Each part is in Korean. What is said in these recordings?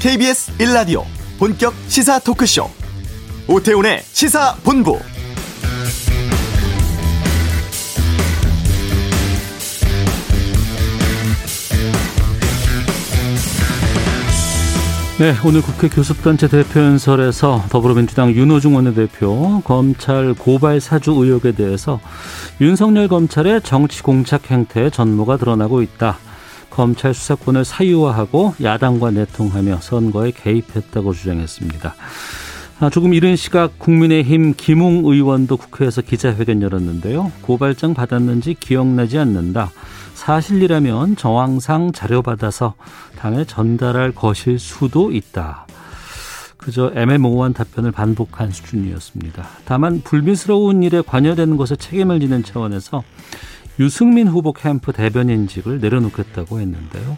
KBS 1라디오 본격 시사 토크쇼 오태훈의 시사본부 네, 오늘 국회 교섭단체 대표연설에서 더불어민주당 윤호중 원내대표 검찰 고발 사주 의혹에 대해서 윤석열 검찰의 정치 공작 행태의 전모가 드러나고 있다. 검찰 수사권을 사유화하고 야당과 내통하며 선거에 개입했다고 주장했습니다. 아, 조금 이른 시각 국민의힘 김웅 의원도 국회에서 기자회견 열었는데요. 고발장 받았는지 기억나지 않는다. 사실이라면 정황상 자료 받아서 당에 전달할 것일 수도 있다. 그저 애매모호한 답변을 반복한 수준이었습니다. 다만 불미스러운 일에 관여되는 것에 책임을 지는 차원에서 유승민 후보 캠프 대변인직을 내려놓겠다고 했는데요.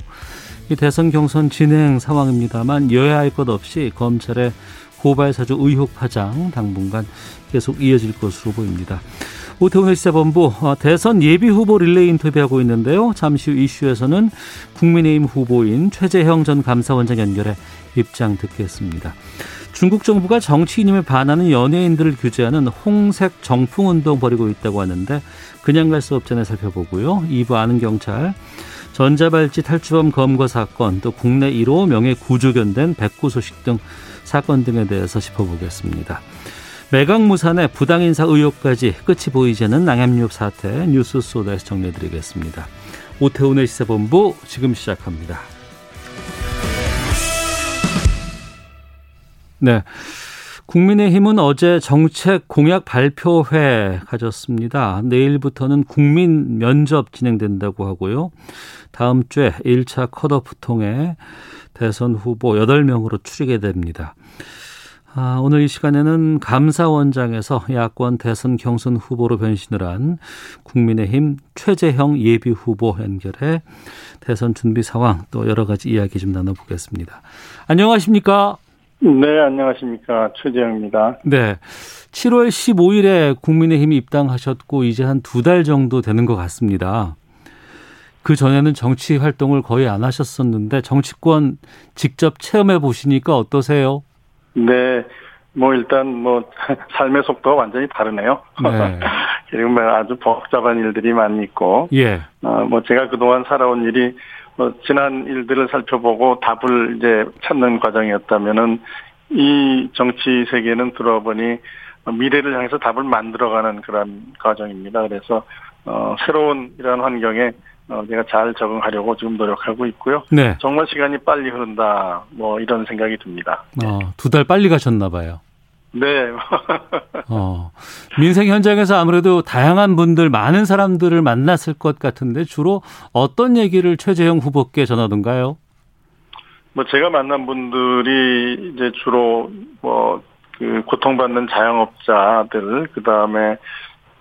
이 대선 경선 진행 상황입니다만 여야할 것 없이 검찰의 고발 사주 의혹 파장 당분간 계속 이어질 것으로 보입니다. 오태훈의 시사본부 어, 대선 예비 후보 릴레이 인터뷰하고 있는데요. 잠시 후 이슈에서는 국민의힘 후보인 최재형 전 감사원장 연결해 입장 듣겠습니다. 중국 정부가 정치인임을 반하는 연예인들을 규제하는 홍색 정풍 운동 벌이고 있다고 하는데 그냥 갈 수 없잖아요 살펴보고요. 2부 아는 경찰 전자발찌 탈주범 검거 사건 또 국내 1호 명예 구조견된 백구 소식 등 사건 등에 대해서 짚어보겠습니다. 매각무산의 부당인사 의혹까지 끝이 보이지 않는 낭염육 사태 뉴스 소다에서 정리해드리겠습니다. 오태훈의 시사본부 지금 시작합니다. 네. 국민의힘은 어제 정책 공약 발표회 가졌습니다. 내일부터는 국민 면접 진행된다고 하고요. 다음 주에 1차 컷오프 통해 대선 후보 8명으로 추리게 됩니다. 아, 오늘 이 시간에는 감사원장에서 야권 대선 경선 후보로 변신을 한 국민의힘 최재형 예비 후보 연결해 대선 준비 상황 또 여러 가지 이야기 좀 나눠보겠습니다. 안녕하십니까? 네, 안녕하십니까. 최재형입니다. 네. 7월 15일에 국민의힘 입당하셨고 이제 한 두 달 정도 되는 것 같습니다. 그 전에는 정치 활동을 거의 안 하셨었는데 정치권 직접 체험해 보시니까 어떠세요? 네. 뭐 일단 뭐 삶의 속도가 완전히 다르네요. 네. 그리고 뭐 아주 복잡한 일들이 많이 있고. 예. 어 뭐 제가 그동안 살아온 일이 뭐 지난 일들을 살펴보고 답을 이제 찾는 과정이었다면은 이 정치 세계는 들어와 보니 미래를 향해서 답을 만들어가는 그런 과정입니다. 그래서 어 새로운 이러한 환경에 어, 제가 잘 적응하려고 지금 노력하고 있고요. 네. 정말 시간이 빨리 흐른다. 뭐 이런 생각이 듭니다. 어, 두달 빨리 가셨나 봐요. 네. 어, 민생 현장에서 아무래도 다양한 분들, 많은 사람들을 만났을 것 같은데 주로 어떤 얘기를 최재형 후보께 전하던가요? 뭐 제가 만난 분들이 이제 주로 뭐 그 고통받는 자영업자들, 그 다음에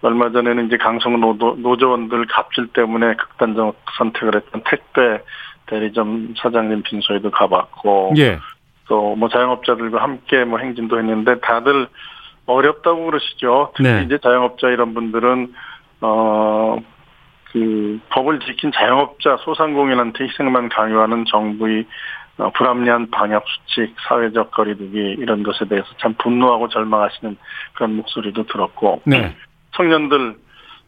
얼마 전에는 이제 강성 노조, 노조원들 갑질 때문에 극단적 선택을 했던 택배 대리점 사장님 빈소에도 가봤고, 예. 또 뭐 자영업자들과 함께 뭐 행진도 했는데 다들 어렵다고 그러시죠. 특히 네. 이제 자영업자 이런 분들은 어. 그 법을 지킨 자영업자 소상공인한테 희생만 강요하는 정부의 어, 불합리한 방역 수칙, 사회적 거리두기 이런 것에 대해서 참 분노하고 절망하시는 그런 목소리도 들었고 네. 청년들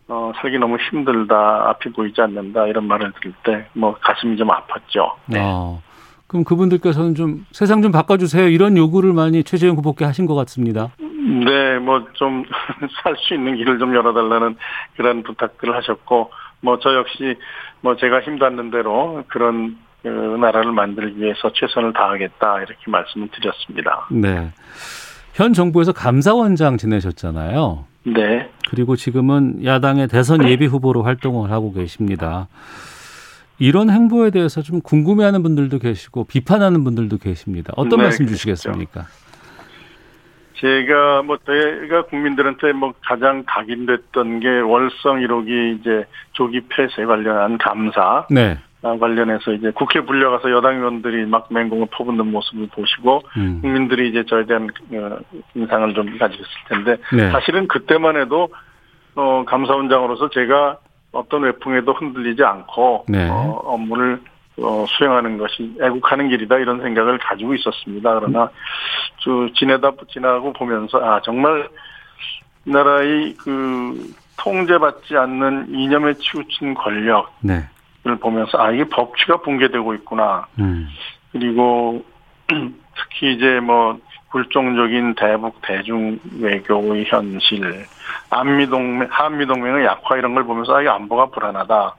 어, 살기 너무 힘들다, 앞이 보이지 않는다 이런 말을 들을 때 뭐 가슴이 좀 아팠죠. 네. 어, 그럼 그분들께서는 좀 세상 좀 바꿔주세요 이런 요구를 많이 최재형 후보께 하신 것 같습니다. 네, 뭐 좀 살 수 있는 길을 좀 열어달라는 그런 부탁들을 하셨고 뭐 저 역시 뭐 제가 힘닿는 대로 그런 그 나라를 만들기 위해서 최선을 다하겠다 이렇게 말씀을 드렸습니다. 네. 현 정부에서 감사원장 지내셨잖아요. 네. 그리고 지금은 야당의 대선 예비 후보로 활동을 하고 계십니다. 이런 행보에 대해서 좀 궁금해하는 분들도 계시고 비판하는 분들도 계십니다. 어떤 네, 말씀 그렇죠. 주시겠습니까? 제가 뭐 제가 국민들한테 뭐 가장 각인됐던 게 월성 1호기 이제 조기 폐쇄 관련한 감사. 네. 관련해서 이제 국회 불려가서 여당 의원들이 막 맹공을 퍼붓는 모습을 보시고 음. 국민들이 이제 저에 대한 어, 인상을 좀 가지셨을 텐데 네. 사실은 그때만 해도 어 감사원장으로서 제가 어떤 외풍에도 흔들리지 않고 네. 어, 업무를 어, 수행하는 것이 애국하는 길이다 이런 생각을 가지고 있었습니다. 그러나 쭉 지내다 지나고 보면서 아 정말 나라의 그 통제받지 않는 이념에 치우친 권력을 네. 보면서 아 이게 법치가 붕괴되고 있구나. 음. 그리고 특히 이제 뭐 굴종적인 대북 대중 외교의 현실, 한미동맹 한미동맹의 약화 이런 걸 보면서 아, 이 안보가 불안하다.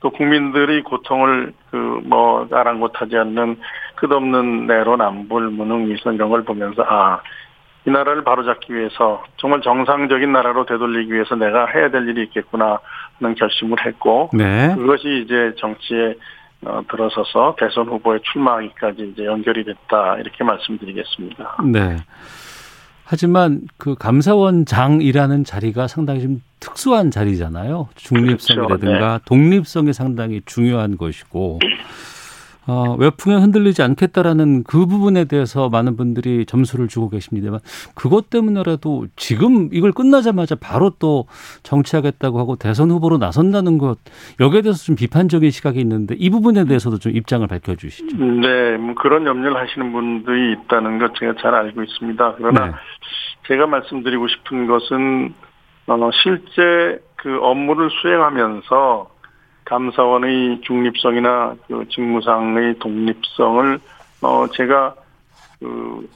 또 국민들의 고통을 그 뭐 아랑곳하지 않는 끝없는 내로남불 무능 위선 이런 걸 보면서 아 이 나라를 바로잡기 위해서 정말 정상적인 나라로 되돌리기 위해서 내가 해야 될 일이 있겠구나 하는 결심을 했고 네. 그것이 이제 정치에 어, 들어서서 대선 후보에 출마하기까지 이제 연결이 됐다 이렇게 말씀드리겠습니다. 네. 하지만 그 감사원장이라는 자리가 상당히 좀 특수한 자리잖아요. 중립성이라든가 그렇죠. 네. 독립성이 상당히 중요한 것이고 어, 외풍에 흔들리지 않겠다라는 그 부분에 대해서 많은 분들이 점수를 주고 계십니다만 그것 때문에라도 지금 이걸 끝나자마자 바로 또 정치하겠다고 하고 대선 후보로 나선다는 것 여기에 대해서 좀 비판적인 시각이 있는데 이 부분에 대해서도 좀 입장을 밝혀주시죠. 네, 뭐 그런 염려를 하시는 분들이 있다는 것 제가 잘 알고 있습니다. 그러나 네. 제가 말씀드리고 싶은 것은 어, 실제 그 업무를 수행하면서 감사원의 중립성이나 그 직무상의 독립성을 어 제가 그,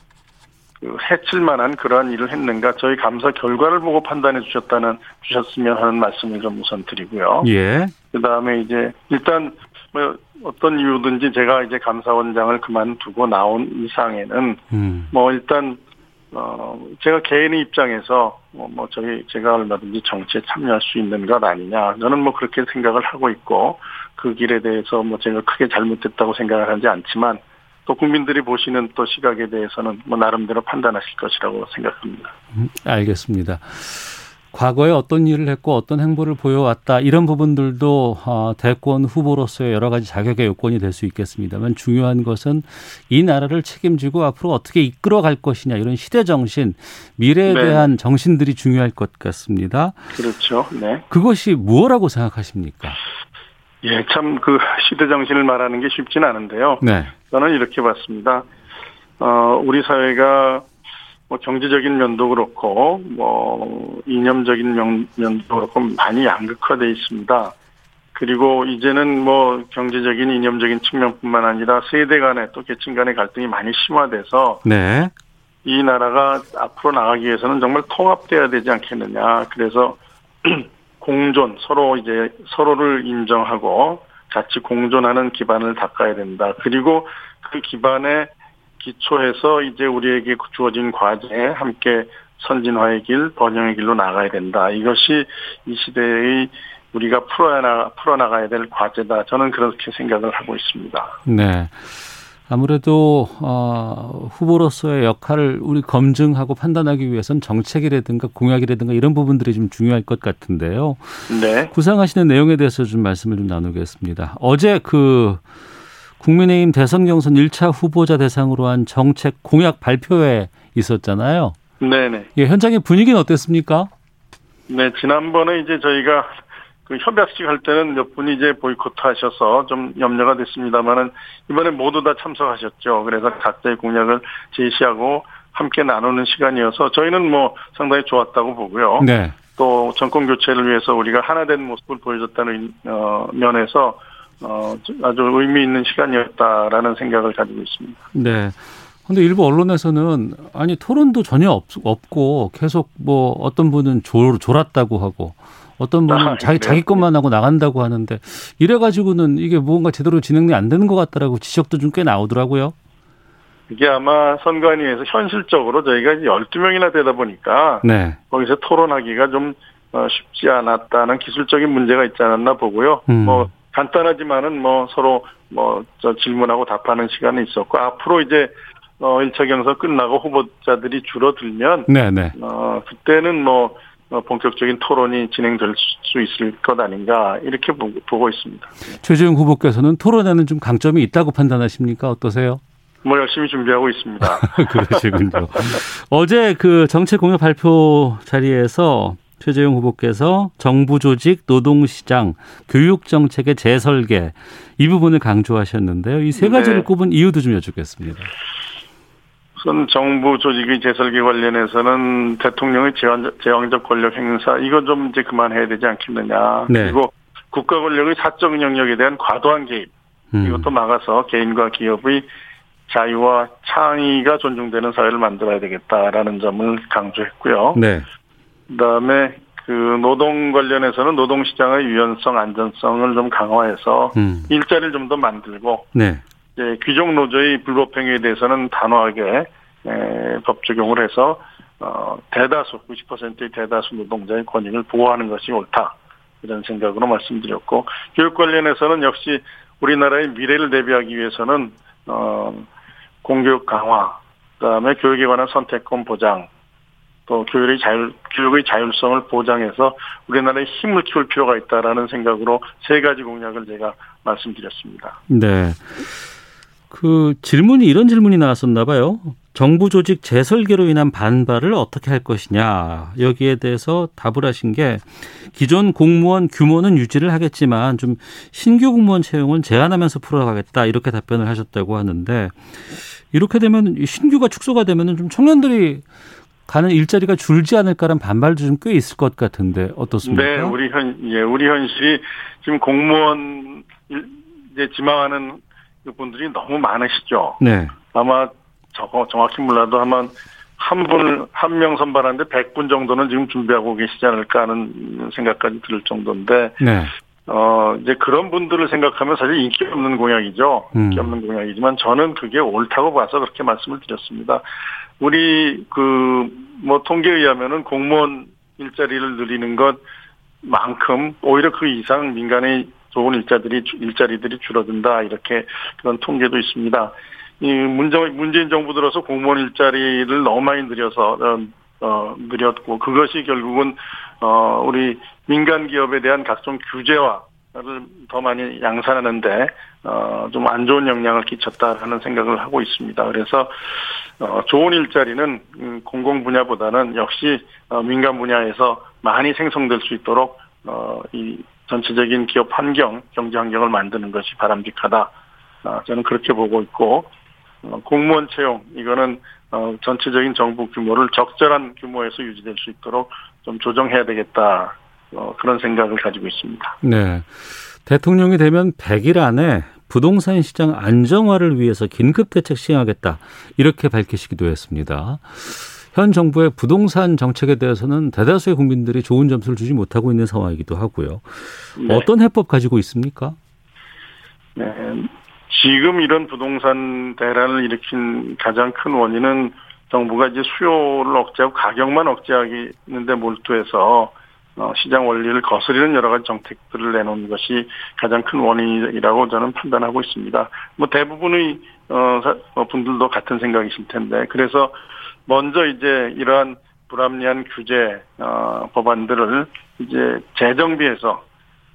그 해칠 만한 그러한 일을 했는가 저희 감사 결과를 보고 판단해 주셨다는 주셨으면 하는 말씀을 좀 우선 드리고요. 예. 그 다음에 이제 일단 뭐 어떤 이유든지 제가 이제 감사원장을 그만두고 나온 이상에는 음. 뭐 일단 어 제가 개인의 입장에서 뭐, 뭐 저희 제가 얼마든지 정치에 참여할 수 있는 것 아니냐 저는 뭐 그렇게 생각을 하고 있고 그 길에 대해서 뭐 제가 크게 잘못됐다고 생각을 하지 않지만 또 국민들이 보시는 또 시각에 대해서는 뭐 나름대로 판단하실 것이라고 생각합니다. 음, 알겠습니다. 과거에 어떤 일을 했고 어떤 행보를 보여왔다 이런 부분들도 어, 대권 후보로서의 여러 가지 자격의 요건이 될 수 있겠습니다만 중요한 것은 이 나라를 책임지고 앞으로 어떻게 이끌어갈 것이냐 이런 시대 정신 미래에 네. 대한 정신들이 중요할 것 같습니다. 그렇죠. 네. 그것이 무엇라고 생각하십니까? 예, 참 그 시대 정신을 말하는 게 쉽진 않은데요. 네. 저는 이렇게 봤습니다. 어, 우리 사회가 뭐 경제적인 면도 그렇고 뭐 이념적인 면, 면도 그렇고 많이 양극화돼 있습니다. 그리고 이제는 뭐 경제적인 이념적인 측면뿐만 아니라 세대 간의 또 계층 간의 갈등이 많이 심화돼서 네. 이 나라가 앞으로 나가기 위해서는 정말 통합돼야 되지 않겠느냐. 그래서 공존 서로 이제 서로를 인정하고 같이 공존하는 기반을 닦아야 된다. 그리고 그 기반에 기초해서 이제 우리에게 주어진 과제에 함께 선진화의 길, 번영의 길로 나가야 된다. 이것이 이 시대의 우리가 풀어나, 풀어나가야 될 과제다. 저는 그렇게 생각을 하고 있습니다. 네. 아무래도 어, 후보로서의 역할을 우리 검증하고 판단하기 위해선 정책이라든가 공약이라든가 이런 부분들이 좀 중요할 것 같은데요. 네. 구상하시는 내용에 대해서 좀 말씀을 좀 나누겠습니다. 어제 그 국민의힘 대선 경선 1차 후보자 대상으로 한 정책 공약 발표회 있었잖아요. 네네. 예, 현장의 분위기는 어땠습니까? 네, 지난번에 이제 저희가 그 협약식 할 때는 몇 분이 이제 보이콧 하셔서 좀 염려가 됐습니다만은 이번에 모두 다 참석하셨죠. 그래서 각자의 공약을 제시하고 함께 나누는 시간이어서 저희는 뭐 상당히 좋았다고 보고요. 네. 또 정권 교체를 위해서 우리가 하나 된 모습을 보여줬다는 어, 면에서 어, 아주 의미 있는 시간이었다라는 생각을 가지고 있습니다. 네. 근데 일부 언론에서는 아니 토론도 전혀 없, 없고 계속 뭐 어떤 분은 졸, 졸았다고 하고 어떤 분은 아, 자기 그래요? 자기 것만 하고 나간다고 하는데 이래 가지고는 이게 무언가 제대로 진행이 안 되는 것 같다라고 지적도 좀 꽤 나오더라고요. 이게 아마 선관위에서 현실적으로 저희가 12명이나 되다 보니까 네. 거기서 토론하기가 좀 어, 쉽지 않았다는 기술적인 문제가 있지 않았나 보고요. 음. 뭐 간단하지만은 뭐 서로 뭐저 질문하고 답하는 시간이 있었고 앞으로 이제 어 1차 경선 끝나고 후보자들이 줄어들면 네, 네. 어 그때는 뭐 어, 본격적인 토론이 진행될 수 있을 것 아닌가 이렇게 보- 보고 있습니다. 최재형 후보께서는 토론에는 좀 강점이 있다고 판단하십니까? 어떠세요? 뭐 열심히 준비하고 있습니다. 그러시군요. 어제 그 정책 공약 발표 자리에서 최재형 후보께서 정부 조직, 노동시장, 교육정책의 재설계 이 부분을 강조하셨는데요. 이 세 가지를 네. 꼽은 이유도 좀 여쭙겠습니다. 우선 정부 조직의 재설계 관련해서는 대통령의 제왕적 권력 행사 이거 좀 이제 그만해야 되지 않겠느냐. 네. 그리고 국가 권력의 사적 영역에 대한 과도한 개입 음. 이것도 막아서 개인과 기업의 자유와 창의가 존중되는 사회를 만들어야 되겠다라는 점을 강조했고요. 네. 그다음에 그 노동 관련해서는 노동 시장의 유연성, 안전성을 좀 강화해서 음. 일자리를 좀 더 만들고 네. 이제 귀족 노조의 불법 행위에 대해서는 단호하게 에, 법 적용을 해서 어, 대다수 90%의 대다수 노동자의 권익을 보호하는 것이 옳다 이런 생각으로 말씀드렸고 교육 관련해서는 역시 우리나라의 미래를 대비하기 위해서는 어, 공교육 강화, 그다음에 교육에 관한 선택권 보장, 또 교육의 자율 교육의 자율성을 보장해서 우리나라의 힘을 키울 필요가 있다라는 생각으로 세 가지 공약을 제가 말씀드렸습니다. 네. 그 질문이 이런 질문이 나왔었나 봐요. 정부 조직 재설계로 인한 반발을 어떻게 할 것이냐. 여기에 대해서 답을 하신 게 기존 공무원 규모는 유지를 하겠지만 좀 신규 공무원 채용은 제한하면서 풀어가겠다. 이렇게 답변을 하셨다고 하는데 이렇게 되면 신규가 축소가 되면은 좀 청년들이 가는 일자리가 줄지 않을까라는 반발도 좀 꽤 있을 것 같은데 어떻습니까? 네, 우리 현 예, 우리 현실이 지금 공무원 이제 지망하는 분들이 너무 많으시죠. 네. 아마 저거 정확히 몰라도 아마 한 분을 한명 선발하는데 100분 정도는 지금 준비하고 계시지 않을까 하는 생각까지 들 정도인데 네. 어, 이제 그런 분들을 생각하면 사실 인기 없는 공약이죠. 음. 인기 없는 공약이지만 저는 그게 옳다고 봐서 그렇게 말씀을 드렸습니다. 우리 그 뭐 통계에 의하면은 공무원 일자리를 늘리는 것만큼 오히려 그 이상 민간의 좋은 일자들이 일자리들이 줄어든다 이렇게 그런 통계도 있습니다. 이 문재 문재인 정부 들어서 공무원 일자리를 너무 많이 늘려서 어, 어 늘렸고 그것이 결국은 어 우리 민간 기업에 대한 각종 규제와 를더 많이 양산하는데 어 좀 안 좋은 영향을 끼쳤다라는 생각을 하고 있습니다. 그래서 어 좋은 일자리는 음, 공공 분야보다는 역시 어 민간 분야에서 많이 생성될 수 있도록 어 이 전체적인 기업 환경, 경제 환경을 만드는 것이 바람직하다. 어, 저는 그렇게 보고 있고 어, 공무원 채용 이거는 어, 전체적인 정부 규모를 적절한 규모에서 유지될 수 있도록 좀 조정해야 되겠다. 그런 생각을 가지고 있습니다. 네. 대통령이 되면 100일 안에 부동산 시장 안정화를 위해서 긴급 대책 시행하겠다. 이렇게 밝히시기도 했습니다. 현 정부의 부동산 정책에 대해서는 대다수의 국민들이 좋은 점수를 주지 못하고 있는 상황이기도 하고요. 네. 어떤 해법 가지고 있습니까? 네. 지금 이런 부동산 대란을 일으킨 가장 큰 원인은 정부가 이제 수요를 억제하고 가격만 억제하기는데 몰두해서 어, 시장 원리를 거스리는 여러 가지 정책들을 내놓은 것이 가장 큰 원인이라고 저는 판단하고 있습니다. 뭐 대부분의 어, 어 분들도 같은 생각이실 텐데 그래서 먼저 이제 이러한 불합리한 규제 어, 법안들을 이제 재정비해서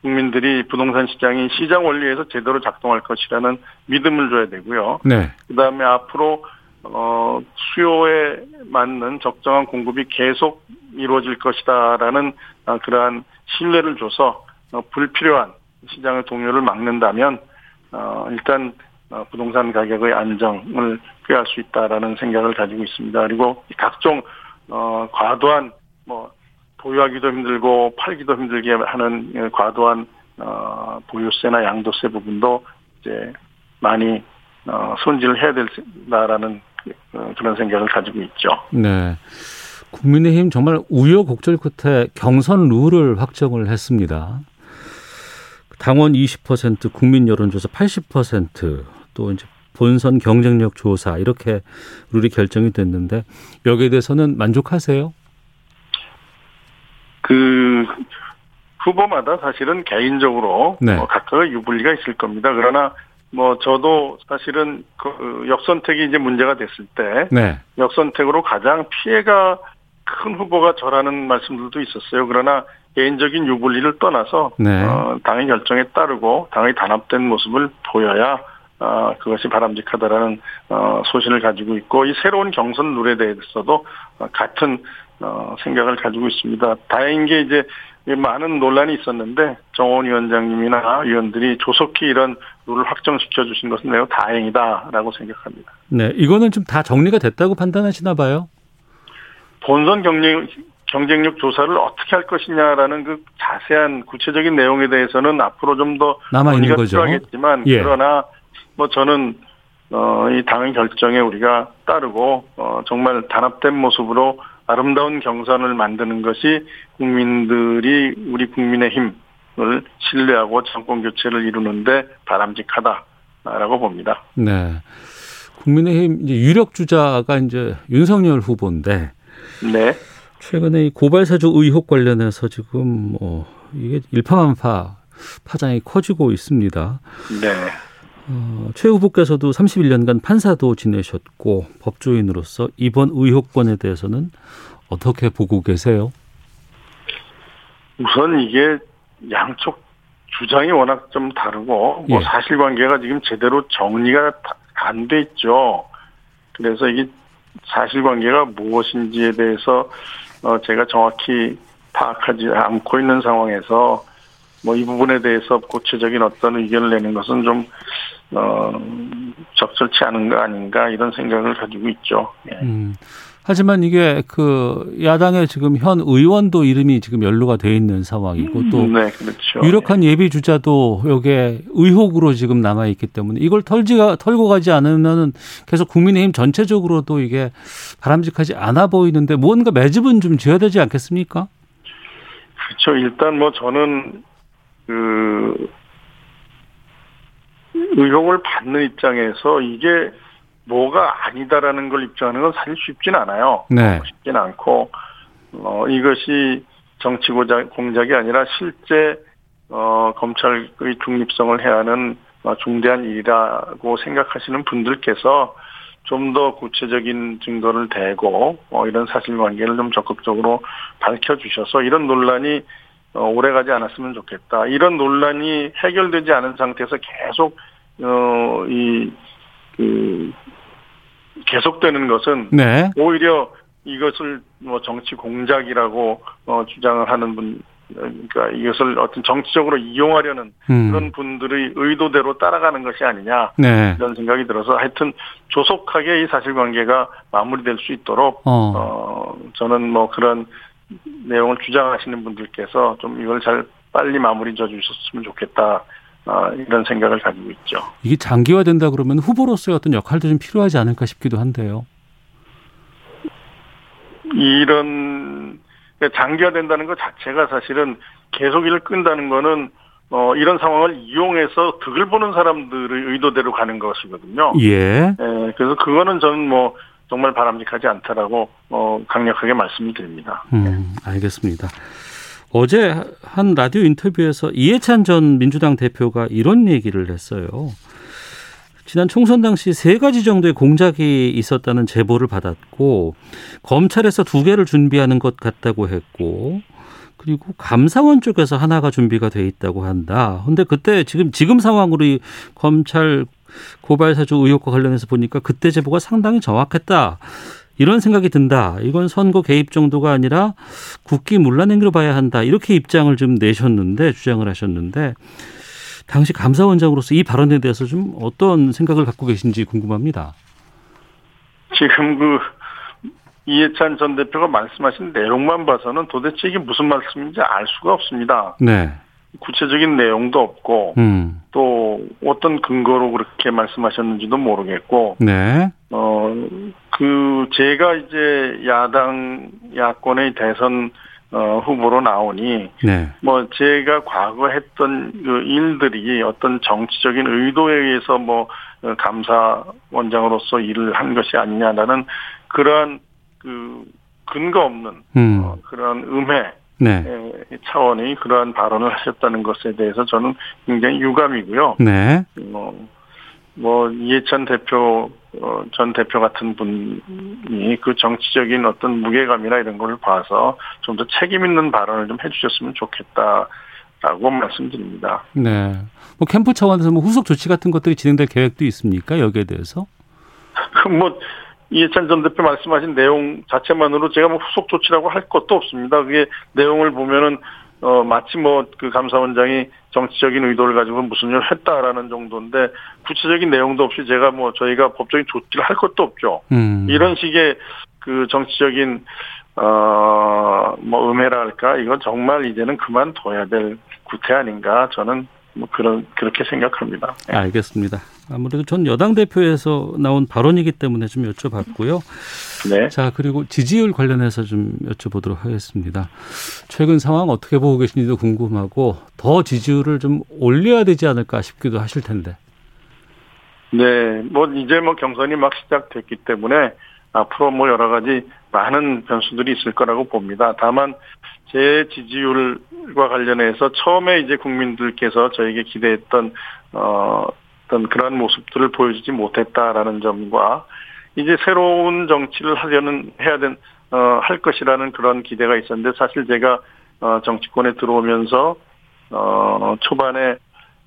국민들이 부동산 시장이 시장 원리에서 제대로 작동할 것이라는 믿음을 줘야 되고요. 네. 그다음에 앞으로 어, 수요에 맞는 적정한 공급이 계속 이루어질 것이다라는 어, 그러한 신뢰를 줘서 어, 불필요한 시장의 동요를 막는다면 어, 일단 어, 부동산 가격의 안정을 꾀할 수 있다라는 생각을 가지고 있습니다. 그리고 각종 어 과도한 뭐 보유하기도 힘들고 팔기도 힘들게 하는 예, 과도한 어 보유세나 양도세 부분도 이제 많이 어 손질을 해야 된다라는 어, 그런 생각을 가지고 있죠. 네. 국민의힘 정말 우여곡절 끝에 경선 룰을 확정을 했습니다. 당원 20%, 국민 여론조사 80%, 또 이제 본선 경쟁력 조사 이렇게 룰이 결정이 됐는데 여기에 대해서는 만족하세요? 그 후보마다 사실은 개인적으로 네. 뭐 각각의 유불리가 있을 겁니다. 그러나 뭐 저도 사실은 그 역선택이 이제 문제가 됐을 때 네. 역선택으로 가장 피해가 큰 후보가 저라는 말씀들도 있었어요. 그러나 개인적인 유불리를 떠나서 네. 어, 당의 결정에 따르고 당의 단합된 모습을 보여야 어, 그것이 바람직하다라는 어, 소신을 가지고 있고 이 새로운 경선 룰에 대해서도 같은 어, 생각을 가지고 있습니다. 다행인 게 이제 많은 논란이 있었는데 정원 위원장님이나 위원들이 조속히 이런 룰을 확정시켜 주신 것은 매우 다행이다라고 생각합니다. 네, 이거는 좀 다 정리가 됐다고 판단하시나 봐요. 본선 경쟁 경쟁력 조사를 어떻게 할 것이냐라는 그 자세한 구체적인 내용에 대해서는 앞으로 좀 더 남아 있는 거죠. 필요하겠지만 예. 그러나 뭐 저는 어, 이 당의 결정에 우리가 따르고 어, 정말 단합된 모습으로 아름다운 경선을 만드는 것이 국민들이 우리 국민의 힘을 신뢰하고 정권 교체를 이루는데 바람직하다라고 봅니다. 네. 국민의힘 이제 유력 주자가 이제 윤석열 후보인데 네. 최근에 이 고발사주 의혹 관련해서 지금 뭐 이게 일파만파 파장이 커지고 있습니다. 네. 어, 최 후보께서도 31년간 판사도 지내셨고 법조인으로서 이번 의혹권에 대해서는 어떻게 보고 계세요? 우선 이게 양쪽 주장이 워낙 좀 다르고 뭐 예. 사실관계가 지금 제대로 정리가 안 돼 있죠. 그래서 이게 사실관계가 무엇인지에 대해서 어 제가 정확히 파악하지 않고 있는 상황에서 뭐 이 부분에 대해서 구체적인 어떤 의견을 내는 것은 좀 어, 적절치 않은 거 아닌가 이런 생각을 가지고 있죠. 예. 음. 하지만 이게 그 야당의 지금 현 의원도 이름이 지금 연루가 돼 있는 상황이고 또 네, 그렇죠. 유력한 예비 주자도 여기에 의혹으로 지금 남아 있기 때문에 이걸 털지가 털고 가지 않으면은 계속 국민의힘 전체적으로도 이게 바람직하지 않아 보이는데 뭔가 매집은 좀 지어야 되지 않겠습니까? 그렇죠. 일단 뭐 저는 그 의혹을 받는 입장에서 이게 뭐가 아니다라는 걸 입증하는 건 사실 쉽진 않아요. 네. 쉽진 않고 어 이것이 정치 공작이 아니라 실제 어 검찰의 중립성을 해하는 어, 중대한 일이라고 생각하시는 분들께서 좀 더 구체적인 증거를 대고 어, 이런 사실관계를 좀 적극적으로 밝혀주셔서 이런 논란이 어, 오래가지 않았으면 좋겠다. 이런 논란이 해결되지 않은 상태에서 계속 어, 이, 그, 계속되는 것은 네. 오히려 이것을 뭐 정치 공작이라고 어, 주장을 하는 분, 그러니까 이것을 어떤 정치적으로 이용하려는 그런 음. 분들의 의도대로 따라가는 것이 아니냐 네. 이런 생각이 들어서 하여튼 조속하게 이 사실관계가 마무리될 수 있도록 어. 어 저는 뭐 그런 내용을 주장하시는 분들께서 좀 이걸 잘 빨리 마무리 져 주셨으면 좋겠다. 아, 이런 생각을 가지고 있죠. 이게 장기화된다 그러면 후보로서의 어떤 역할도 좀 필요하지 않을까 싶기도 한데요. 이런 그러니까 장기화된다는 것 자체가 사실은 계속 일을 끈다는 거는 어, 이런 상황을 이용해서 득을 보는 사람들의 의도대로 가는 것이거든요. 예. 예, 그래서 그거는 저는 뭐 정말 바람직하지 않다라고 어, 강력하게 말씀을 드립니다. 음, 알겠습니다. 어제 한 라디오 인터뷰에서 이해찬 전 민주당 대표가 이런 얘기를 했어요. 지난 총선 당시 세 가지 정도의 공작이 있었다는 제보를 받았고 검찰에서 두 개를 준비하는 것 같다고 했고 그리고 감사원 쪽에서 하나가 준비가 돼 있다고 한다. 근데 그때 지금 지금 상황으로 이 검찰 고발 사주 의혹과 관련해서 보니까 그때 제보가 상당히 정확했다. 이런 생각이 든다. 이건 선거 개입 정도가 아니라 국기 문란 행위로 봐야 한다. 이렇게 입장을 좀 내셨는데 주장을 하셨는데 당시 감사원장으로서 이 발언에 대해서 좀 어떤 생각을 갖고 계신지 궁금합니다. 지금 그 이해찬 전 대표가 말씀하신 내용만 봐서는 도대체 이게 무슨 말씀인지 알 수가 없습니다. 네. 구체적인 내용도 없고 음. 또 어떤 근거로 그렇게 말씀하셨는지도 모르겠고 네. 어그 제가 이제 야당 야권의 대선 어 후보로 나오니 네. 뭐 제가 과거 했던 그 일들이 어떤 정치적인 의도에 의해서 뭐 어, 감사원장으로서 일을 한 것이 아니냐라는 그러한 그 근거 없는 음. 어, 그런 음해 네. 의 차원의 그러한 발언을 하셨다는 것에 대해서 저는 굉장히 유감이고요. 네. 뭐, 뭐 이해찬 대표 어, 전 대표 같은 분이 그 정치적인 어떤 무게감이나 이런 걸 봐서 좀 더 책임 있는 발언을 좀 해주셨으면 좋겠다 라고 말씀드립니다. 네. 뭐 캠프 차원에서 뭐 후속 조치 같은 것들이 진행될 계획도 있습니까? 여기에 대해서? 그 뭐 이해찬 전 대표 말씀하신 내용 자체만으로 제가 뭐 후속 조치라고 할 것도 없습니다. 그게 내용을 보면은 어 마치 뭐 그 감사원장이 정치적인 의도를 가지고 무슨 일을 했다라는 정도인데 구체적인 내용도 없이 제가 뭐 저희가 법적인 조치를 할 것도 없죠. 음. 이런 식의 그 정치적인 어뭐 음해랄까 이건 정말 이제는 그만둬야 될 구태 아닌가 저는 뭐 그런 그렇게 생각합니다. 네. 알겠습니다. 아무래도 전 여당 대표에서 나온 발언이기 때문에 좀 여쭤봤고요. 네. 자 그리고 지지율 관련해서 좀 여쭤보도록 하겠습니다. 최근 상황 어떻게 보고 계신지도 궁금하고 더 지지율을 좀 올려야 되지 않을까 싶기도 하실 텐데. 네, 뭐 이제 뭐 경선이 막 시작됐기 때문에 앞으로 뭐 여러 가지 많은 변수들이 있을 거라고 봅니다. 다만 제 지지율과 관련해서 처음에 이제 국민들께서 저에게 기대했던 어, 어떤 그러한 모습들을 보여주지 못했다라는 점과 이제 새로운 정치를 하려는 해야 된 어, 할 것이라는 그런 기대가 있었는데 사실 제가 어, 정치권에 들어오면서 어, 초반에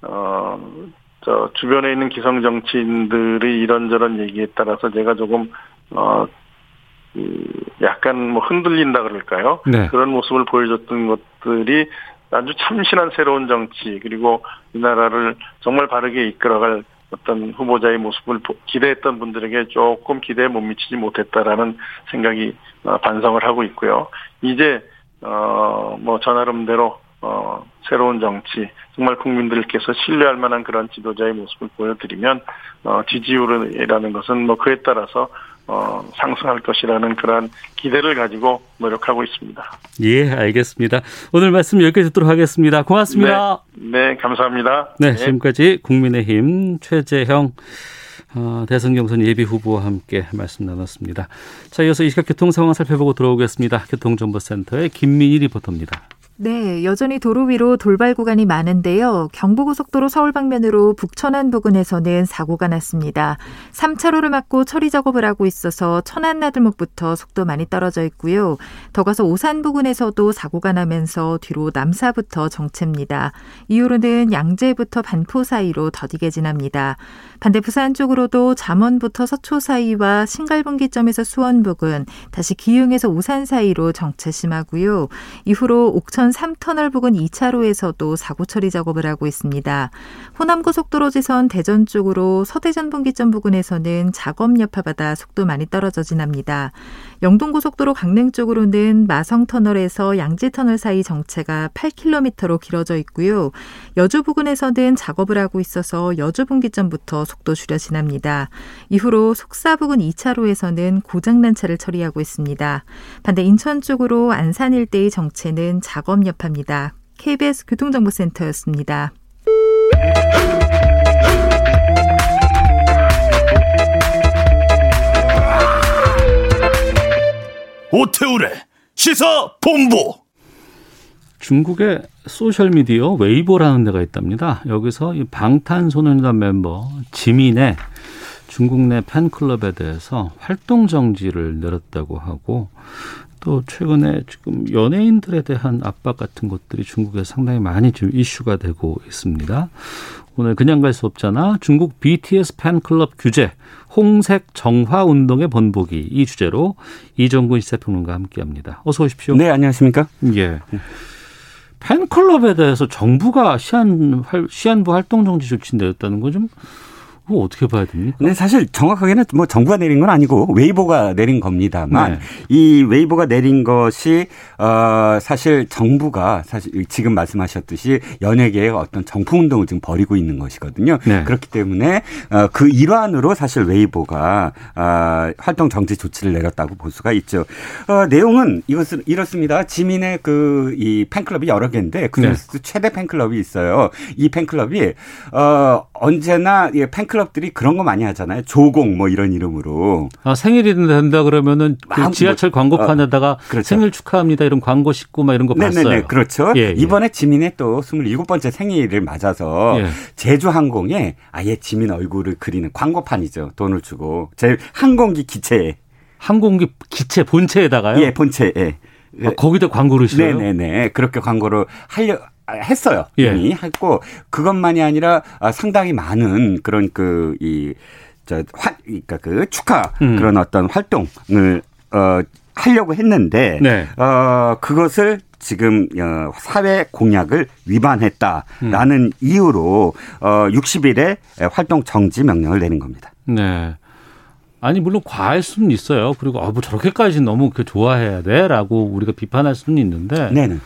어, 저 주변에 있는 기성 정치인들의 이런저런 얘기에 따라서 제가 조금 어, 그 약간 뭐 흔들린다 그럴까요? 네. 그런 모습을 보여줬던 것들이 아주 참신한 새로운 정치 그리고 이 나라를 정말 바르게 이끌어갈 어떤 후보자의 모습을 기대했던 분들에게 조금 기대에 못 미치지 못했다라는 생각이 어, 반성을 하고 있고요. 이제 어뭐 전 나름대로 어 새로운 정치 정말 국민들께서 신뢰할 만한 그런 지도자의 모습을 보여드리면 어 지지율이라는 것은 뭐 그에 따라서 어, 상승할 것이라는 그러한 기대를 가지고 노력하고 있습니다. 예, 알겠습니다. 오늘 말씀 여기까지 듣도록 하겠습니다. 고맙습니다. 네, 네 감사합니다. 네, 네, 지금까지 국민의힘 최재형 어, 대선 경선 예비 후보와 함께 말씀 나눴습니다. 자, 이어서 이 시각 교통 상황 살펴보고 들어오겠습니다. 교통정보센터의 김민희 리포터입니다. 네, 여전히 도로 위로 돌발 구간이 많은데요. 경부고속도로 서울 방면으로 북천안 부근에서는 사고가 났습니다. 3차로를 막고 처리 작업을 하고 있어서 천안 나들목부터 속도 많이 떨어져 있고요. 더 가서 오산 부근에서도 사고가 나면서 뒤로 남사부터 정체입니다. 이후로는 양재부터 반포 사이로 더디게 지납니다. 반대 부산 쪽으로도 잠원부터 서초 사이와 신갈분기점에서 수원 부근, 다시 기흥에서 오산 사이로 정체 심하고요. 이후로 옥천 부천 3터널 부근 2차로에서도 사고 처리 작업을 하고 있습니다. 호남고속도로 지선 대전 쪽으로 서대전 분기점 부근에서는 작업 여파받아 속도 많이 떨어져 지납니다. 영동고속도로 강릉 쪽으로는 마성터널에서 양지터널 사이 정체가 8km로 길어져 있고요. 여주 부근에서는 작업을 하고 있어서 여주 분기점부터 속도 줄여 지납니다. 이후로 속사 부근 2차로에서는 고장난 차를 처리하고 있습니다. 반대 인천 쪽으로 안산 일대의 정체는 작업 여파입니다. KBS 교통정보센터였습니다. 오태훈의 시사 본부. 중국의 소셜 미디어 웨이보라는 데가 있답니다. 여기서 이 방탄소년단 멤버 지민의 중국 내 팬클럽에 대해서 활동 정지를 내렸다고 하고 또 최근에 지금 연예인들에 대한 압박 같은 것들이 중국에 상당히 많이 지금 이슈가 되고 있습니다. 오늘 그냥 갈 수 없잖아. 중국 BTS 팬클럽 규제, 홍색 정화 운동의 번복이 이 주제로 이정근 시사평론가 함께합니다. 어서 오십시오. 네, 안녕하십니까? 예. 팬클럽에 대해서 정부가 시한 시한부 활동 정지 조치 내렸다는 건좀 그거 어떻게 봐야 됩니까? 네, 사실 정확하게는 뭐 정부가 내린 건 아니고 웨이보가 내린 겁니다만 네. 이 웨이보가 내린 것이 어 사실 정부가 사실 지금 말씀하셨듯이 연예계의 어떤 정풍 운동을 지금 벌이고 있는 것이거든요. 네. 그렇기 때문에 어그 일환으로 사실 웨이보가 어 활동 정지 조치를 내렸다고 볼 수가 있죠. 어 내용은 이것은 이렇습니다. 지민의 그 이 팬클럽이 여러 개인데 그 중에서 네. 최대 팬클럽이 있어요. 이 팬클럽이 어 언제나 팬클럽 팬클럽들이 그런 거 많이 하잖아요. 조공 뭐 이런 이름으로. 아, 생일이 된다 그러면은 그뭐 지하철 광고판에다가 어, 그렇죠. 생일 축하합니다 이런 광고 싣고 막 이런 거 네네네, 봤어요. 네네 그렇죠. 예, 예. 이번에 지민의 또 27번째 생일을 맞아서 예. 제주항공에 아예 지민 얼굴을 그리는 광고판이죠. 돈을 주고 제 항공기 기체에 항공기 기체 본체에다가요? 예, 본체에. 아, 거기다 광고를 실어요? 네네네. 그렇게 광고를 하려 했어요. 예. 이미 했고 그것만이 아니라 아, 상당히 많은 그런 그이 저 활, 그러니까 그 축하 음. 그런 어떤 활동을 어 하려고 했는데 네. 어 그것을 지금 어, 사회 공약을 위반했다라는 음. 이유로 어 60일에 활동 정지 명령을 내린 겁니다. 네. 아니 물론 과할 수는 있어요. 그리고 아, 뭐 저렇게까지 너무 그 좋아해야 돼 라고 우리가 비판할 수는 있는데 네네.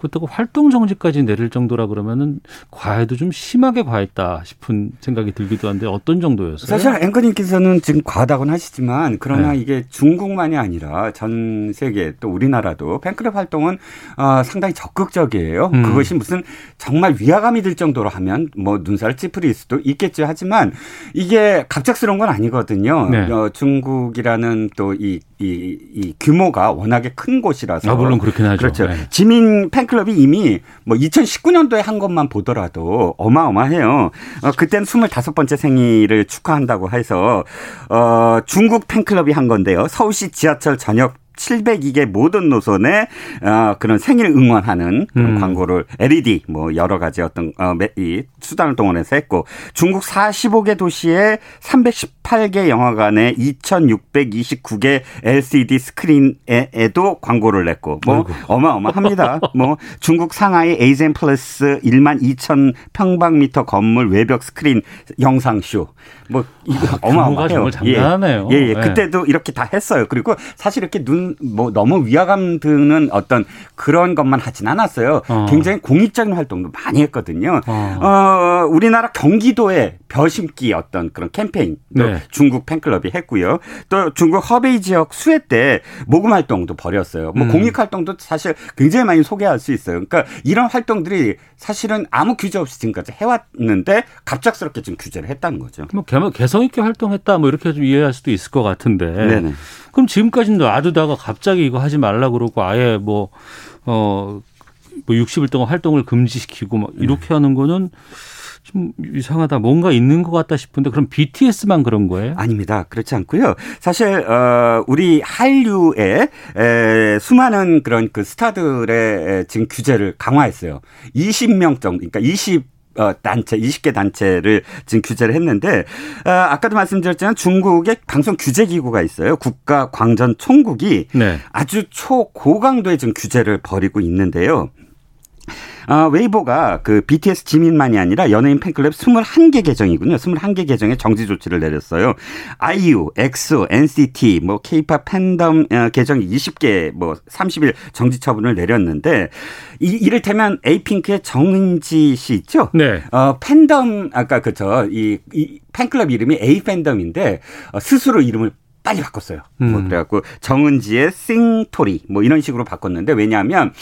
그렇다고 활동 정지까지 내릴 정도라 그러면은 과해도 좀 심하게 과했다 싶은 생각이 들기도 한데 어떤 정도였어요? 사실 앵커님께서는 지금 과하다고는 하시지만 그러나 네. 이게 중국만이 아니라 전 세계 또 우리나라도 팬클럽 활동은 어, 상당히 적극적이에요. 음. 그것이 무슨 정말 위화감이 들 정도로 하면 뭐 눈살 찌푸릴 수도 있겠죠. 하지만 이게 갑작스러운 건 아니거든요. 네. 어, 중국이라는 또이 이, 이 규모가 워낙에 큰 곳이라서 아, 물론 그렇긴 하죠. 그렇죠. 네. 지민 팬 팬클럽이 이미 뭐 2019년도에 한 것만 보더라도 어마어마해요. 어, 그때는 25번째 생일을 축하한다고 해서 어, 중국 팬클럽이 한 건데요. 서울시 지하철 저녁 702개 모든 노선에 어, 그런 생일 응원하는 그런 음. 광고를 LED 뭐 여러 가지 어떤 어, 이 수단을 동원해서 했고 중국 45개 도시에 318개 영화관에 2,629개 LCD 스크린에도 광고를 냈고 뭐 아이고. 어마어마합니다. 뭐 중국 상하이 에이젠 플러스 1만 2천 평방미터 건물 외벽 스크린 영상쇼 뭐 이거 아, 어마어마해요. 정말 장난 아니네요. 예, 예, 예. 네. 그때도 이렇게 다 했어요. 그리고 사실 이렇게 눈뭐 너무 위화감 드는 어떤 그런 것만 하진 않았어요. 어. 굉장히 공익적인 활동도 많이 했거든요. 어. 어 우리나라 경기도에 벼 심기 어떤 그런 캠페인 네. 중국 팬클럽이 했고요. 또 중국 허베이 지역 수해 때 모금 활동도 벌였어요. 뭐 음. 공익 활동도 사실 굉장히 많이 소개할 수 있어요. 그러니까 이런 활동들이 사실은 아무 규제 없이 지금까지 해왔는데 갑작스럽게 지금 규제를 했다는 거죠. 뭐 개성 있게 활동했다 뭐 이렇게 좀 이해할 수도 있을 것 같은데. 네네. 그럼 지금까지는 놔두다가 갑자기 이거 하지 말라 그러고 아예 뭐 어. 뭐 60일 동안 활동을 금지시키고 막 이렇게 네. 하는 거는 좀 이상하다. 뭔가 있는 것 같다 싶은데 그럼 BTS만 그런 거예요? 아닙니다. 그렇지 않고요. 사실 어 우리 한류에 에, 수많은 그런 그 스타들의 지금 규제를 강화했어요. 20명 정도, 그러니까 20 어, 단체, 20개 단체를 지금 규제를 했는데, 어, 아까도 말씀드렸지만 중국의 방송 규제 기구가 있어요. 국가 광전 총국이 네. 아주 초고강도의 지금 규제를 벌이고 있는데요. 아, 웨이보가 그 BTS 지민만이 아니라 연예인 팬클럽 21개 계정이군요. 21개 계정에 정지 조치를 내렸어요. 아이유, 엑소, NCT, 뭐 K-pop 팬덤 어, 계정 20개 뭐 30일 정지 처분을 내렸는데 이 이를테면 에이핑크의 정은지 씨 있죠? 네. 어, 팬덤 아까 그저 이, 이 팬클럽 이름이 A 팬덤인데 어, 스스로 이름을 빨리 바꿨어요. 뭐 음. 뭐 그래갖고 정은지의 싱토리 뭐 이런 식으로 바꿨는데 왜냐하면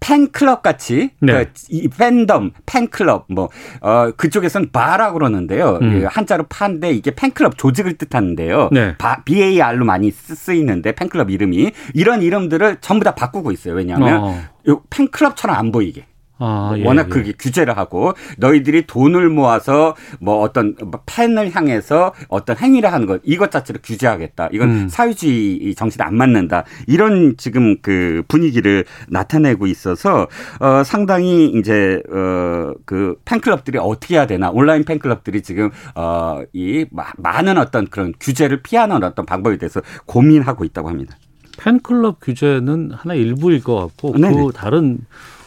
팬클럽 같이 네. 그러니까 이 팬덤 팬클럽 뭐 어, 그쪽에서는 바라고 그러는데요. 음. 한자로 파인데 이게 팬클럽 조직을 뜻하는데요. 네. 바, BAR로 많이 쓰이는데 팬클럽 이름이 이런 이름들을 전부 다 바꾸고 있어요. 왜냐하면 어. 팬클럽처럼 안 보이게. 아, 예, 워낙 예. 그게 규제를 하고 너희들이 돈을 모아서 뭐 어떤 팬을 향해서 어떤 행위를 하는 것 이것 자체를 규제하겠다. 이건 음. 사회주의 정신에 안 맞는다. 이런 지금 그 분위기를 나타내고 있어서 어 상당히 이제 어그 팬클럽들이 어떻게 해야 되나 온라인 팬클럽들이 지금 어이 많은 어떤 그런 규제를 피하는 어떤 방법에 대해서 고민하고 있다고 합니다. 팬클럽 규제는 하나 일부일 것 같고 네네. 그 다른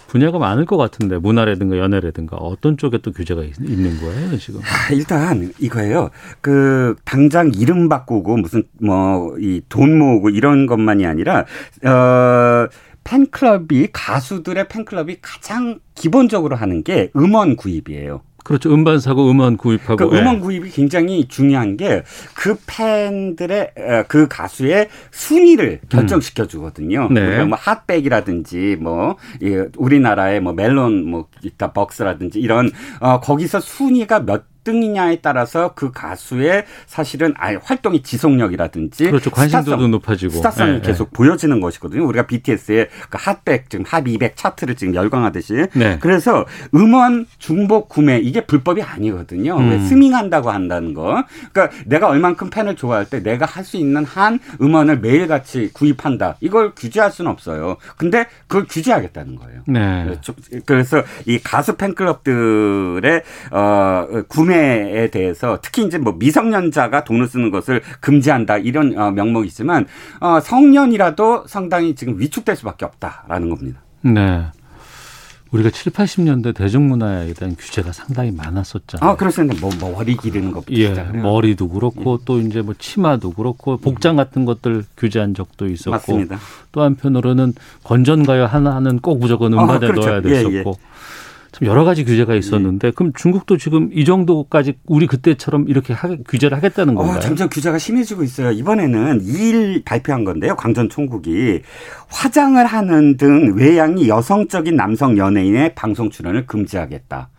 분야가 많을 것 같은데 문화라든가 연애라든가 어떤 쪽에 또 규제가 있 는 거예요 지금? 아, 일단 이거예요. 그 당장 이름 바꾸고 무슨 뭐 이 돈 모으고 이런 것만이 아니라 어. 팬클럽이 가수들의 팬클럽이 가장 기본적으로 하는 게 음원 구입이에요. 그렇죠. 음반 사고 음원 구입하고. 그 음원 구입이 굉장히 중요한 게 그 팬들의 그 가수의 순위를 결정시켜 주거든요. 음. 네. 뭐 핫백이라든지 뭐 우리나라의 뭐 멜론 뭐 기타 벅스라든지 이런 어 거기서 순위가 몇 등이냐에 따라서 그 가수의 사실은 아예 활동의 지속력이라든지 그렇죠. 관심도도 스타성, 높아지고 스타성이 네, 계속 네. 보여지는 것이거든요. 우리가 BTS의 그 핫백 지금 핫 200 차트를 지금 열광하듯이 네. 그래서 음원 중복 구매 이게 불법이 아니거든요. 음. 왜 스밍한다고 한다는 거. 그러니까 내가 얼만큼 팬을 좋아할 때 내가 할 수 있는 한 음원을 매일같이 구입한다. 이걸 규제할 수는 없어요. 근데 그걸 규제하겠다는 거예요. 네. 그래서 이 가수 팬클럽들의 어 구매 국내에 대해서 특히 이제 뭐 미성년자가 돈을 쓰는 것을 금지한다 이런 어, 명목이지만 어, 성년이라도 상당히 지금 위축될 수밖에 없다라는 겁니다. 네. 우리가 7, 80년대 대중문화에 대한 규제가 상당히 많았었잖아요. 아, 그렇습니다. 뭐, 뭐 머리 기르는 것부터 예, 시작해요. 머리도 그렇고 예. 또 이제 뭐 치마도 그렇고 복장 같은 것들 규제한 적도 있었고 맞습니다. 또 한편으로는 건전가요 하나는 꼭 무조건 음반에 아, 그렇죠. 넣어야 예, 됐었고 참 여러 가지 규제가 있었는데 그럼 중국도 지금 이 정도까지 우리 그때처럼 이렇게 하, 규제를 하겠다는 건가요? 어, 점점 규제가 심해지고 있어요. 이번에는 2일 발표한 건데요. 광전 총국이 화장을 하는 등 외양이 여성적인 남성 연예인의 방송 출연을 금지하겠다.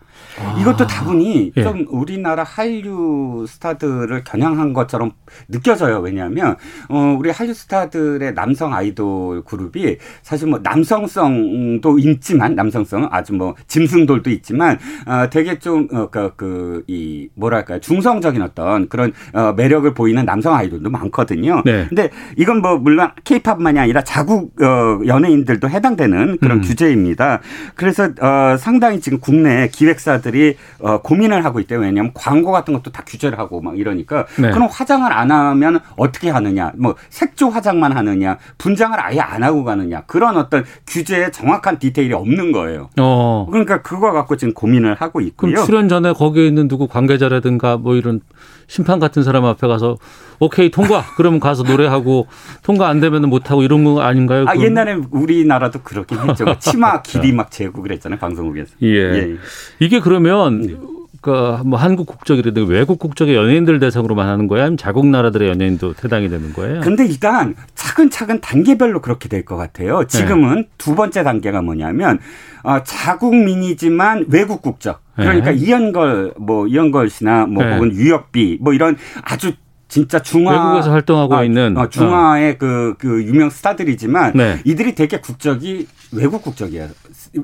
이것도 다분히 예. 좀 우리나라 한류 스타들을 겨냥한 것처럼 느껴져요. 왜냐하면 어, 우리 한류 스타들의 남성 아이돌 그룹이 사실 뭐 남성성도 있지만 남성성은 아주 뭐 짐승돌도 있지만 어, 되게 좀그이 뭐랄까요 중성적인 어떤 그런 어, 매력을 보이는 남성 아이돌도 많거든요. 네. 근데 이건 뭐 물론 케이팝만이 아니라 자국 어, 연예인들도 해당되는 그런 음. 규제입니다. 그래서 어, 상당히 지금 국내 기획사 들이 어, 고민을 하고 있대요. 왜냐하면 광고 같은 것도 다 규제를 하고 막 이러니까 네. 그럼 화장을 안 하면 어떻게 하느냐? 뭐 색조 화장만 하느냐? 분장을 아예 안 하고 가느냐? 그런 어떤 규제에 정확한 디테일이 없는 거예요. 어. 그러니까 그거 갖고 지금 고민을 하고 있고요. 그럼 출연 전에 거기에 있는 누구 관계자라든가 뭐 이런 심판 같은 사람 앞에 가서 오케이 통과 그러면 가서 노래하고 통과 안 되면 못 하고 이런 거 아닌가요? 아? 옛날에 우리나라도 그렇긴 했죠. 그 치마 길이 막 재고 그랬잖아요. 방송국에서. 예. 예. 이게 그러면 그뭐 한국 국적이라든가 외국 국적의 연예인들 대상으로만 하는 거야? 아니면 자국 나라들의 연예인도 해당이 되는 거예요? 근데 일단 차근차근 단계별로 그렇게 될 것 같아요. 지금은 네. 두 번째 단계가 뭐냐면 어, 자국민이지만 외국 국적. 그러니까 네. 이현걸 뭐 이현걸 씨나 뭐 네. 혹은 유혁비 뭐 이런 아주 진짜 중화 외국에서 활동하고 아, 있는 어, 중화의 그, 그 유명 스타들이지만 네. 이들이 되게 국적이 외국 국적이에요.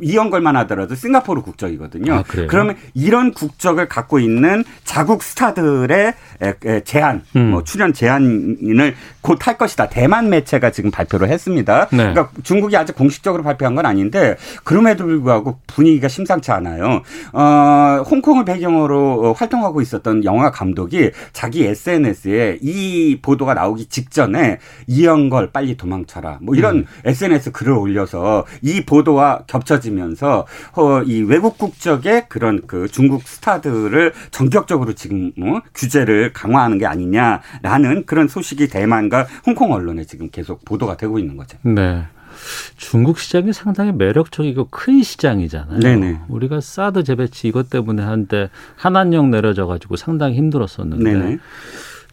이현걸만 하더라도 싱가포르 국적이거든요. 아, 그래요? 그러면 이런 국적을 갖고 있는 자국 스타들의 제한, 음. 뭐 출연 제한을 곧 할 것이다. 대만 매체가 지금 발표를 했습니다. 네. 그러니까 중국이 아직 공식적으로 발표한 건 아닌데 그럼에도 불구하고 분위기가 심상치 않아요. 어, 홍콩을 배경으로 어, 활동하고 있었던 영화 감독이 자기 SNS에 이 보도가 나오기 직전에 이영걸 빨리 도망쳐라. 뭐 이런 음. SNS 글을 올려서 이 보도와 겹쳐지면서 어, 이 외국 국적의 그런 그 중국 스타들을 전격적으로 지금 뭐 규제를 강화하는 게 아니냐라는 그런 소식이 대만과 홍콩 언론에 지금 계속 보도가 되고 있는 거죠. 네. 중국 시장이 상당히 매력적이고 큰 시장이잖아요. 네네. 우리가 사드 재배치 이것 때문에 한때 한한령 내려져 가지고 상당히 힘들었었는데 네네.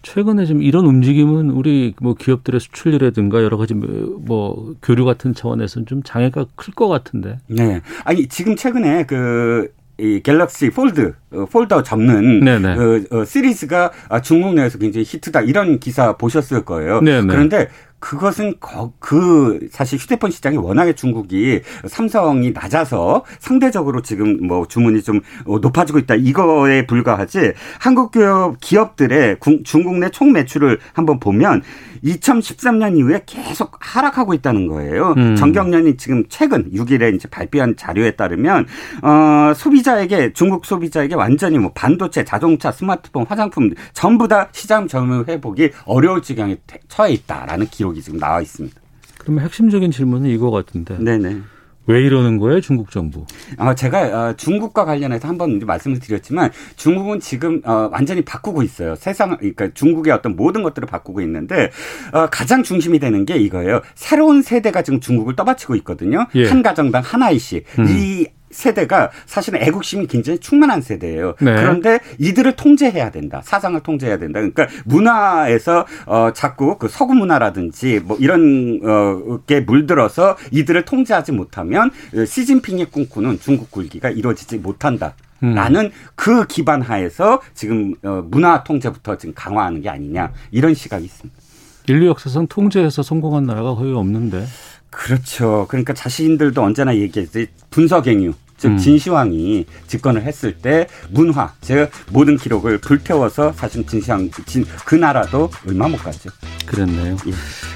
최근에 지금 이런 움직임은 우리 뭐 기업들의 수출이라든가 여러 가지 뭐- 뭐 교류 같은 차원에서는 좀 장애가 클 것 같은데. 네. 아니 지금 최근에 그이 Galaxy Fold 어, 폴더 접는 네네. 그 어, 시리즈가 아, 중국 내에서 굉장히 히트다 이런 기사 보셨을 거예요. 네네. 그런데 그것은 거, 그 사실 휴대폰 시장이 워낙에 중국이 삼성이 낮아서 상대적으로 지금 뭐 주문이 좀 어, 높아지고 있다 이거에 불과하지 한국 기업 기업들의 구- 중국 내 총 매출을 한번 보면 2013년 이후에 계속 하락하고 있다는 거예요. 음. 정경련이 지금 최근 6일에 이제 발표한 자료에 따르면 어 소비자에게 중국 소비자에게 완전히 뭐 반도체, 자동차, 스마트폰, 화장품 전부 다 시장 점유 회복이 어려울 지경에 처해 있다라는 기록 이 지금 나와 있습니다. 그러면 핵심적인 질문은 이거 같은데. 네네. 왜 이러는 거예요, 중국 정부? 어, 제가 어, 중국과 관련해서 한번 말씀을 드렸지만 중국은 지금 어, 완전히 바꾸고 있어요. 세상 그러니까 중국의 어떤 모든 것들을 바꾸고 있는데 어, 가장 중심이 되는 게 이거예요. 새로운 세대가 지금 중국을 떠받치고 있거든요. 예. 한 가정당 한 아이씩. 음. 이 세대가 사실은 애국심이 굉장히 충만한 세대예요. 네. 그런데 이들을 통제해야 된다. 사상을 통제해야 된다. 그러니까 문화에서 어 자꾸 그 서구 문화라든지 뭐 이런 어게 물들어서 이들을 통제하지 못하면 어, 시진핑이 꿈꾸는 중국 굴기가 이루어지지 못한다. 음. 라는 그 기반 하에서 지금 어, 문화 통제부터 지금 강화하는 게 아니냐 이런 시각이 있습니다. 인류 역사상 통제해서 성공한 나라가 거의 없는데. 그렇죠. 그러니까 자신들도 언제나 얘기했지 분석행유. 즉 음. 진시황이 집권을 했을 때 문화, 즉 모든 기록을 불태워서 사실 진시황 진, 그 나라도 얼마 못 갔죠. 그랬네요. 예.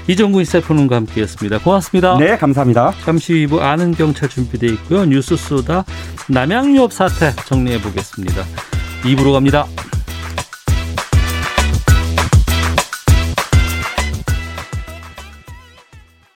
이정구 인사이프는과 함께했습니다. 고맙습니다. 네, 감사합니다. 잠시 후 아는 경찰 준비돼 있고요. 뉴스 쏘다 남양유업 사태 정리해 보겠습니다. 2부로 갑니다.